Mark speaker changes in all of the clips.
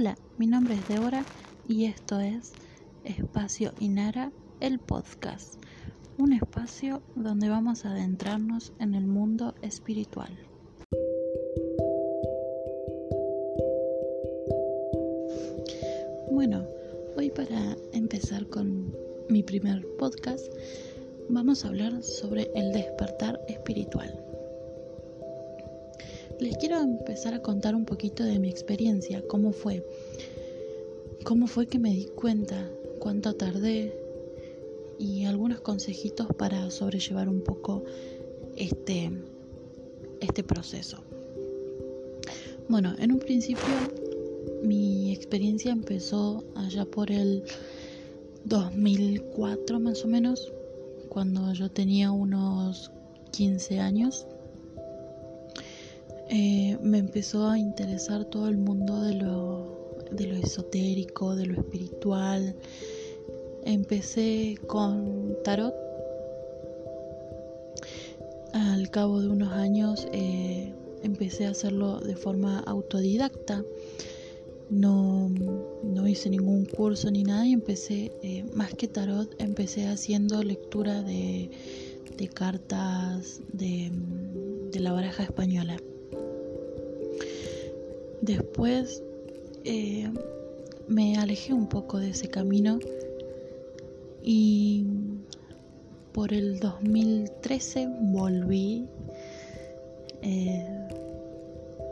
Speaker 1: Hola, mi nombre es Débora y esto es Espacio Inara, el podcast, un espacio donde vamos a adentrarnos en el mundo espiritual. Bueno, hoy para empezar con mi primer podcast, vamos a hablar sobre el despertar espiritual. Les quiero empezar a contar un poquito de mi experiencia, cómo fue. Cómo fue que me di cuenta, cuánto tardé y algunos consejitos para sobrellevar un poco este, este proceso. Bueno, en un principio mi experiencia empezó allá por el 2004 más o menos, cuando yo tenía unos 15 años. Eh, me empezó a interesar todo el mundo de lo, de lo esotérico, de lo espiritual. Empecé con tarot. Al cabo de unos años eh, empecé a hacerlo de forma autodidacta. No, no, hice ningún curso ni nada y empecé, eh, más que tarot, empecé haciendo lectura de, de cartas de, de la baraja española. Después eh, me alejé un poco de ese camino y por el 2013 volví eh,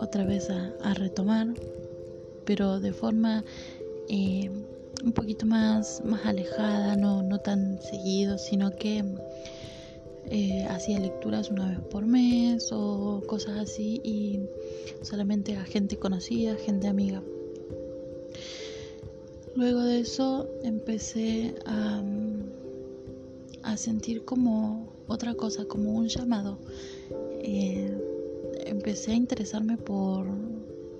Speaker 1: otra vez a, retomar, pero de forma eh, un poquito más, más alejada, no, no tan seguido, sino que eh, hacía lecturas una vez por mes o cosas así y solamente a gente conocida, gente amiga. Luego de eso empecé a, a sentir como otra cosa, como un llamado. Eh, empecé a interesarme por,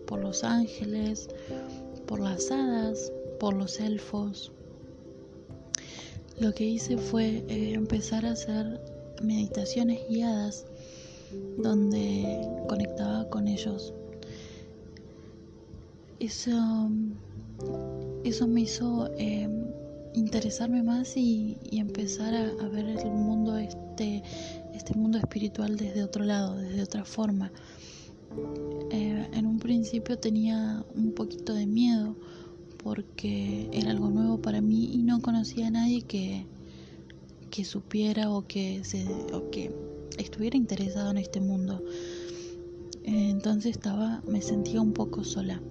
Speaker 1: por los ángeles, por las hadas, por los elfos. Lo que hice fue eh, empezar a hacer meditaciones guiadas donde conectaba con ellos. Eso, eso me hizo em, interesarme más y, empezar a, ver el mundo, este, este mundo espiritual desde otro lado, desde otra forma. Eh, en un principio tenía un poquito de miedo porque era algo nuevo para mí y no conocía a nadie que, que supiera o que, se, o que estuviera interesado en este mundo. Entonces estaba, me sentía un poco sola.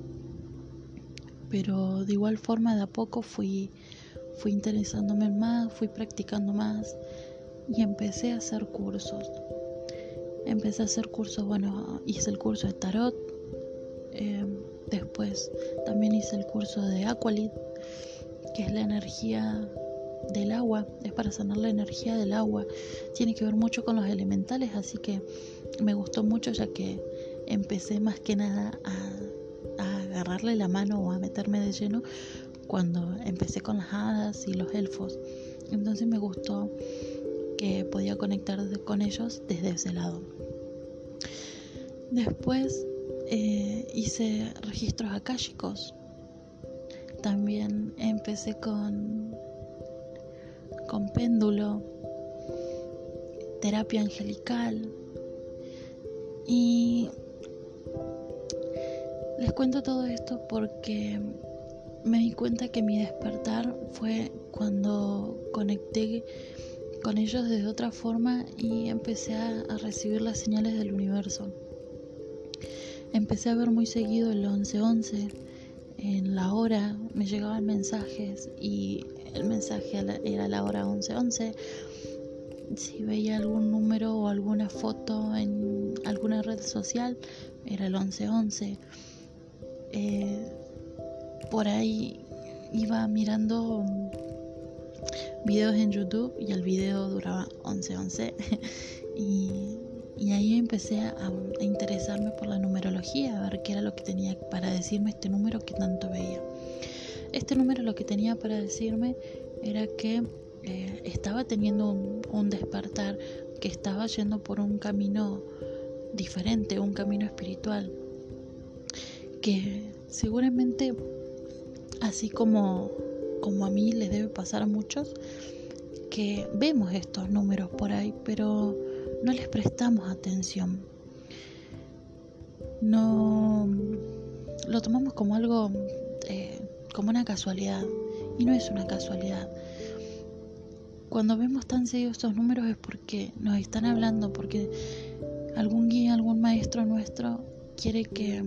Speaker 1: Pero de igual forma de a poco fui, fui interesándome más, fui practicando más y empecé a hacer cursos. Empecé a hacer cursos, bueno, hice el curso de tarot, eh, después también hice el curso de Aqualit, que es la energía del agua, es para sanar la energía del agua. Tiene que ver mucho con los elementales, así que me gustó mucho ya que empecé más que nada a, a agarrarle la mano o a meterme de lleno cuando empecé con las hadas y los elfos. Entonces me gustó que podía conectar con ellos desde ese lado. Después eh, hice registros akáshicos. También empecé con con péndulo, terapia angelical y les cuento todo esto porque me di cuenta que mi despertar fue cuando conecté con ellos de otra forma y empecé a, a, recibir las señales del universo. Empecé a ver muy seguido el 1111, en la hora me llegaban mensajes y el mensaje era la hora 1111. Si veía algún número o alguna foto en alguna red social, era el 1111. Eh, por ahí iba mirando videos en YouTube y el video duraba 1111 y, y ahí empecé a, a, interesarme por la numerología, a ver qué era lo que tenía para decirme este número que tanto veía. Este número lo que tenía para decirme era que eh, estaba teniendo un, despertar, que estaba yendo por un camino diferente, un camino espiritual, que seguramente Así como, como a mí les debe pasar a muchos, que vemos estos números por ahí, pero no les prestamos atención. No lo tomamos como algo, eh, como una casualidad, y no es una casualidad. Cuando vemos tan seguidos estos números es porque nos están hablando, porque algún guía, algún maestro nuestro quiere que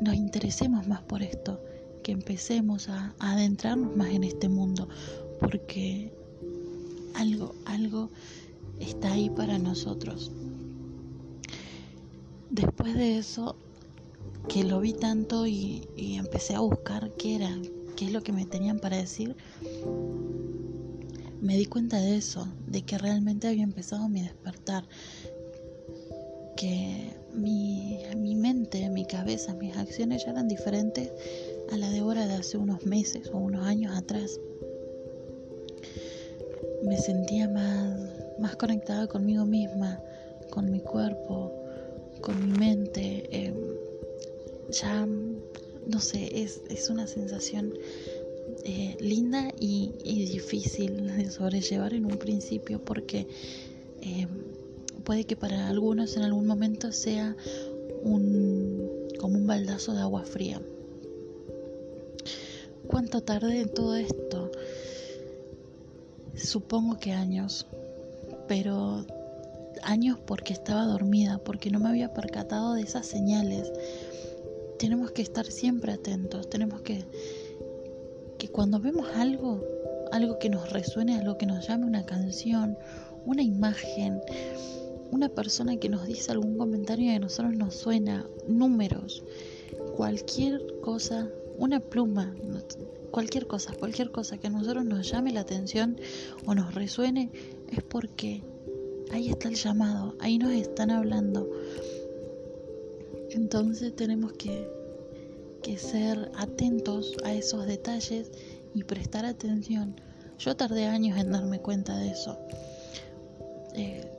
Speaker 1: nos interesemos más por esto, que empecemos a, adentrarnos más en este mundo, porque algo, algo está ahí para nosotros. Después de eso, que lo vi tanto y, empecé a buscar qué era, qué es lo que me tenían para decir, me di cuenta de eso, de que realmente había empezado mi despertar, que mi, mi mente, mi cabeza, mis acciones ya eran diferentes a la de ahora de hace unos meses o unos años atrás. Me sentía más, más conectada conmigo misma, con mi cuerpo, con mi mente. Em, ya, no sé, es, es una sensación eh, linda y, difícil de sobrellevar en un principio porque eh, puede que para algunos en algún momento sea un, como un baldazo de agua fría. ¿Cuánto tardé en todo esto? Supongo que años, pero años porque estaba dormida, porque no me había percatado de esas señales. Tenemos que estar siempre atentos, tenemos que que cuando vemos algo, algo que nos resuene, algo que nos llame una canción, una imagen, una persona que nos dice algún comentario y a nosotros nos suena, números, cualquier cosa, una pluma, cualquier cosa, cualquier cosa que a nosotros nos llame la atención o nos resuene, es porque ahí está el llamado, ahí nos están hablando. Entonces tenemos que que ser atentos a esos detalles y prestar atención. Yo tardé años en darme cuenta de eso. Eh,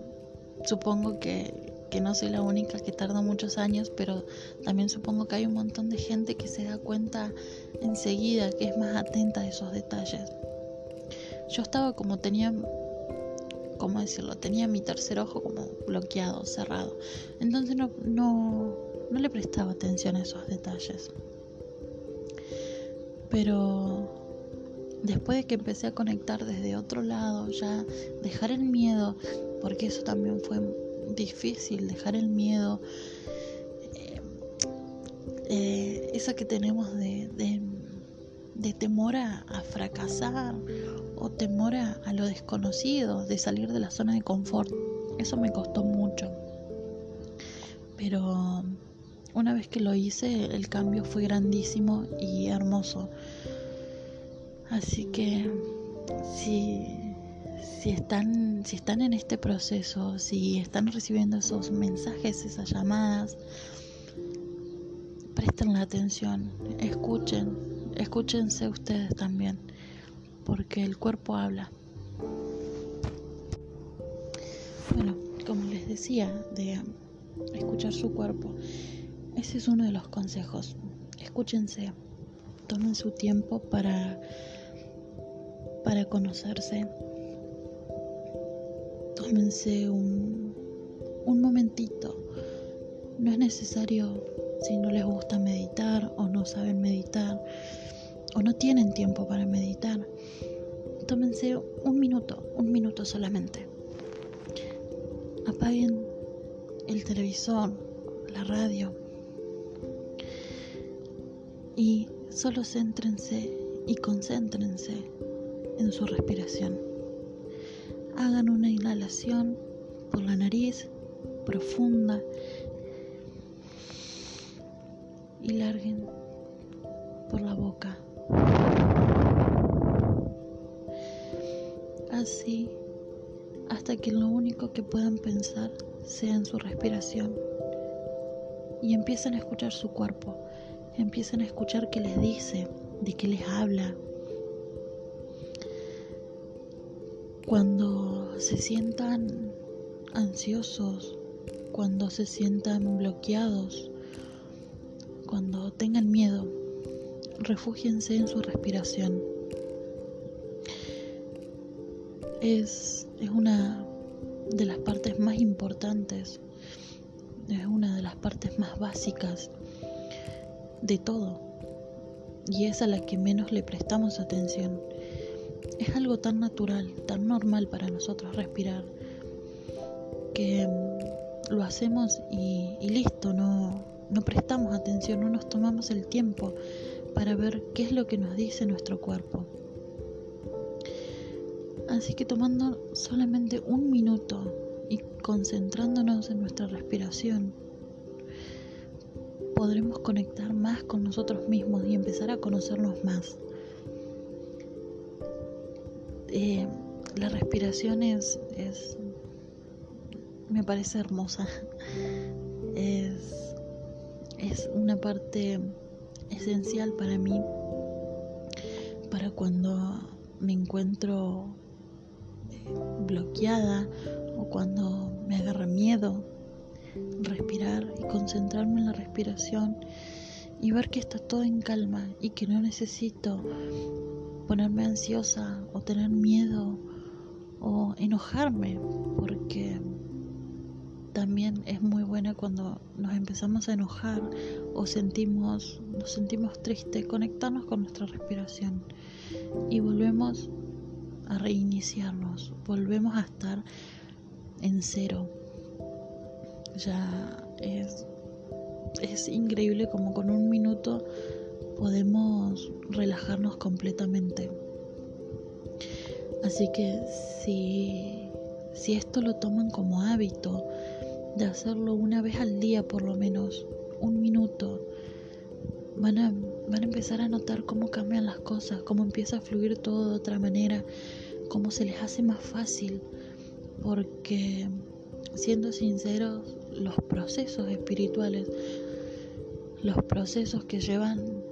Speaker 1: supongo que, que, no soy la única que tarda muchos años, pero también supongo que hay un montón de gente que se da cuenta enseguida, que es más atenta a esos detalles. Yo estaba como tenía, ¿cómo decirlo? Tenía mi tercer ojo como bloqueado, cerrado. Entonces no, no, no le prestaba atención a esos detalles. Pero después de que empecé a conectar desde otro lado, ya dejar el miedo, porque eso también fue difícil, dejar el miedo, eh, eh, esa que tenemos de, de, temor a, fracasar o temor a, a lo desconocido, de salir de la zona de confort. Eso me costó mucho. Pero una vez que lo hice, el cambio fue grandísimo y hermoso. Así que si, si, están, si están en este proceso, si están recibiendo esos mensajes, esas llamadas, presten la atención, escuchen, escúchense ustedes también, porque el cuerpo habla. Bueno, como les decía, de escuchar su cuerpo. Ese es uno de los consejos. Escúchense, tomen su tiempo para, para conocerse. Tómense un, un momentito. No es necesario si no les gusta meditar o no saben meditar o no tienen tiempo para meditar. Tómense un minuto, un minuto solamente. Apaguen el televisor, la radio, y solo céntrense y concéntrense en su respiración. Hagan una inhalación por la nariz profunda y larguen por la boca. Así hasta que lo único que puedan pensar sea en su respiración y empiecen a escuchar su cuerpo empiecen a escuchar qué les dice, de qué les habla. Cuando se sientan ansiosos, cuando se sientan bloqueados, cuando tengan miedo, refúgiense en su respiración. Es, es una de las partes más importantes, es una de las partes más básicas de todo y es a la que menos le prestamos atención. Es algo tan natural, tan normal para nosotros respirar, que mm, lo hacemos y, listo, no, no prestamos atención, no nos tomamos el tiempo para ver qué es lo que nos dice nuestro cuerpo. Así que tomando solamente un minuto y concentrándonos en nuestra respiración, podremos conectar más con nosotros mismos y empezar a conocernos más. Eh, la respiración es, es, me parece hermosa. Es, es una parte esencial para mí, para cuando me encuentro bloqueada o cuando me agarra miedo, respirar y concentrarme en la respiración y ver que está todo en calma y que no necesito ponerme ansiosa o tener miedo o enojarme porque también es muy buena cuando nos empezamos a enojar o sentimos nos sentimos tristes conectarnos con nuestra respiración y volvemos a reiniciarnos, volvemos a estar en cero. Ya es, es increíble como con un minuto podemos relajarnos completamente. Así que si, si esto lo toman como hábito, de hacerlo una vez al día por lo menos, un minuto, van a, van a empezar a notar cómo cambian las cosas, cómo empieza a fluir todo de otra manera, cómo se les hace más fácil, porque siendo sinceros, los procesos espirituales, los procesos que llevan,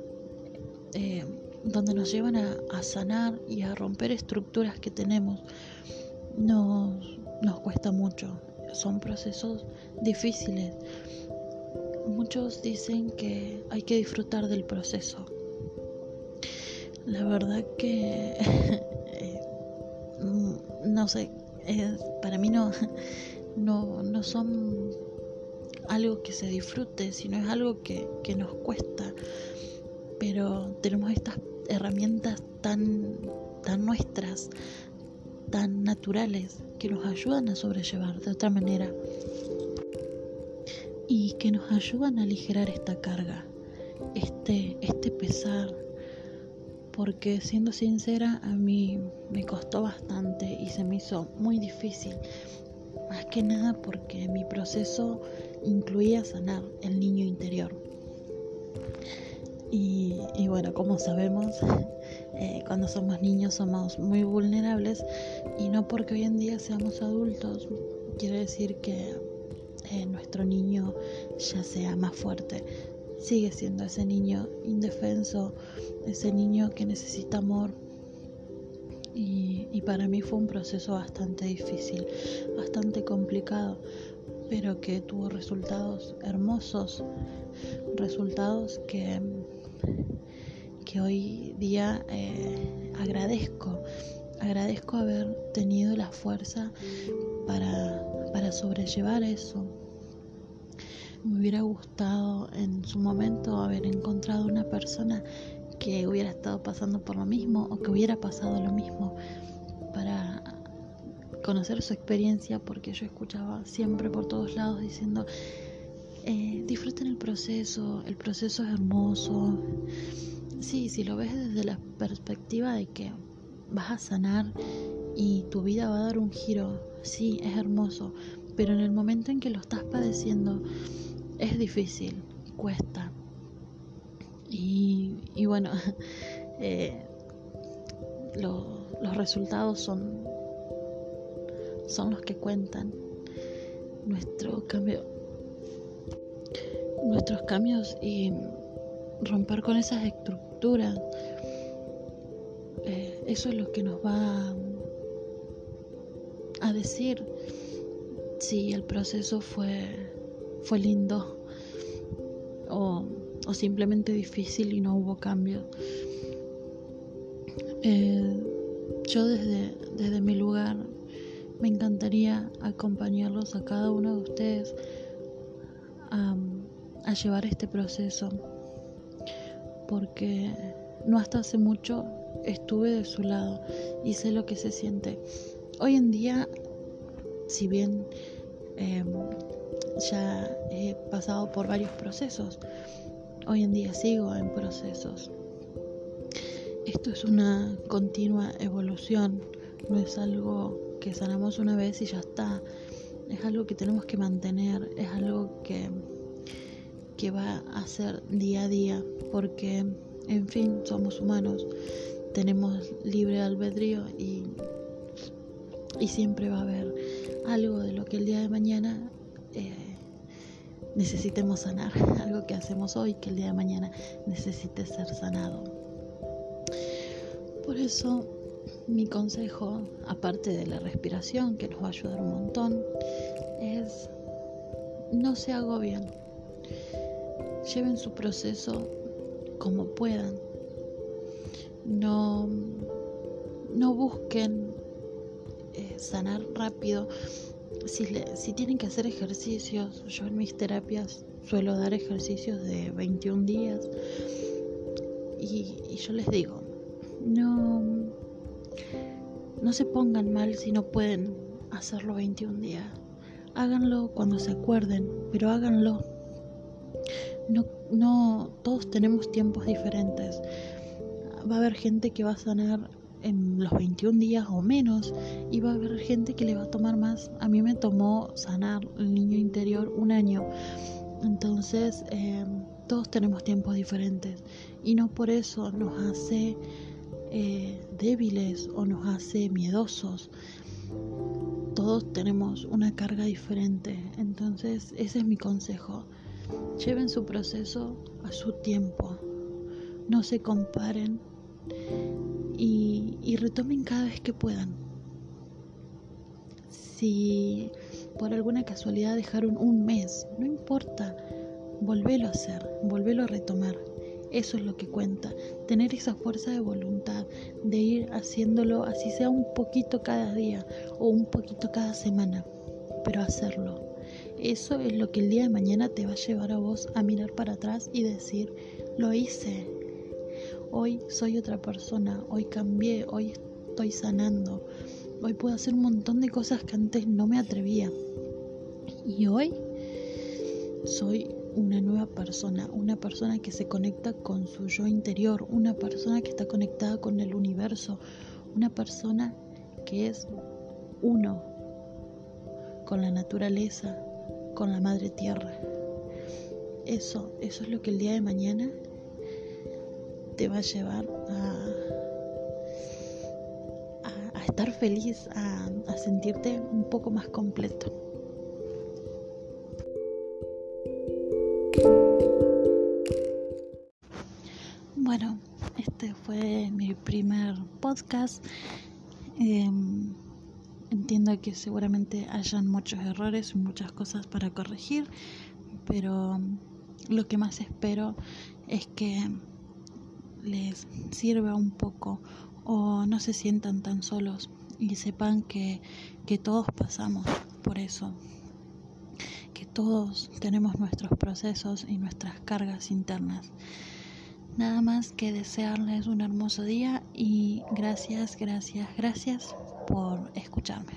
Speaker 1: eh, donde nos llevan a, sanar y a romper estructuras que tenemos, nos, nos cuesta mucho. Son procesos difíciles Muchos dicen que hay que disfrutar del proceso. La verdad que eh, no sé, para mí no, no, no son algo que se disfrute, sino es algo que, que nos cuesta. Pero tenemos estas herramientas tan, tan nuestras, tan naturales, que nos ayudan a sobrellevar de otra manera y que nos ayudan a aligerar esta carga, este, este pesar, porque siendo sincera a mí me costó bastante y se me hizo muy difícil, más que nada porque mi proceso incluía sanar el niño interior. Y, bueno, como sabemos, eh, cuando somos niños somos muy vulnerables y no porque hoy en día seamos adultos quiere decir que eh, nuestro niño ya sea más fuerte. Sigue siendo ese niño indefenso, ese niño que necesita amor. Y, y para mí fue un proceso bastante difícil, bastante complicado, pero que tuvo resultados hermosos, resultados que, que hoy día eh, agradezco. Agradezco haber tenido la fuerza para, para sobrellevar eso. Me hubiera gustado en su momento haber encontrado una persona que hubiera estado pasando por lo mismo o que hubiera pasado lo mismo para conocer su experiencia porque yo escuchaba siempre por todos lados diciendo eh, disfruten el proceso, el proceso es hermoso. Sí, si lo ves desde la perspectiva de que vas a sanar y tu vida va a dar un giro, sí, es hermoso, pero en el momento en que lo estás padeciendo, es difícil, cuesta. Y, bueno, eh, los resultados son, son los que cuentan. Nuestro cambio, nuestros cambios y romper con esas estructuras, eh, eso es lo que nos va a decir si el proceso fue fue lindo o o simplemente difícil y no hubo cambio. Eh, yo desde, desde mi lugar me encantaría acompañarlos a cada uno de ustedes a, llevar este proceso porque no hasta hace mucho estuve de su lado y sé lo que se siente. Hoy en día, si bien em, ya he pasado por varios procesos, hoy en día sigo en procesos. Esto es una continua evolución, no es algo que sanamos una vez y ya está, es algo que tenemos que mantener, es algo que, que va a ser día a día, porque en fin, somos humanos, tenemos libre albedrío y, y siempre va a haber algo de lo que el día de mañana eh, necesitemos sanar, algo que hacemos hoy que el día de mañana necesite ser sanado. Por eso mi consejo, aparte de la respiración, que nos va a ayudar un montón, es no se agobien. Lleven su proceso como puedan. No, no busquen eh, sanar rápido. Si, si tienen que hacer ejercicios, yo en mis terapias suelo dar ejercicios de 21 días y, y yo les digo, no, no se pongan mal si no pueden hacerlo 21 días. Háganlo cuando se acuerden, pero háganlo no, no, todos tenemos tiempos diferentes. Va a haber gente que va a sanar en los 21 días o menos y va a haber gente que le va a tomar más. A mí me tomó sanar el niño interior un año. Entonces, eh, todos tenemos tiempos diferentes y no por eso nos hace eh, débiles o nos hace miedosos. Todos tenemos una carga diferente. Entonces, ese es mi consejo. Lleven su proceso a su tiempo. No se comparen y, retomen cada vez que puedan. Si por alguna casualidad dejaron un mes, no importa, volvelo a hacer, volvelo a retomar. Eso es lo que cuenta, tener esa fuerza de voluntad de ir haciéndolo así sea un poquito cada día o un poquito cada semana, pero hacerlo. Eso es lo que el día de mañana te va a llevar a vos a mirar para atrás y decir, lo hice. Hoy soy otra persona, hoy cambié, hoy estoy sanando, hoy puedo hacer un montón de cosas que antes no me atrevía. Y hoy soy una nueva persona, una persona que se conecta con su yo interior, una persona que está conectada con el universo, una persona que es uno con la naturaleza, con la madre tierra. Eso, eso es lo que el día de mañana te va a llevar a, estar feliz, a, a sentirte un poco más completo. Bueno, este fue mi primer podcast. Em, Entiendo que seguramente hayan muchos errores y muchas cosas para corregir, pero lo que más espero es que les sirva un poco o no se sientan tan solos y sepan que, que todos pasamos por eso, que todos tenemos nuestros procesos y nuestras cargas internas. Nada más que desearles un hermoso día y gracias, gracias, gracias por escucharme.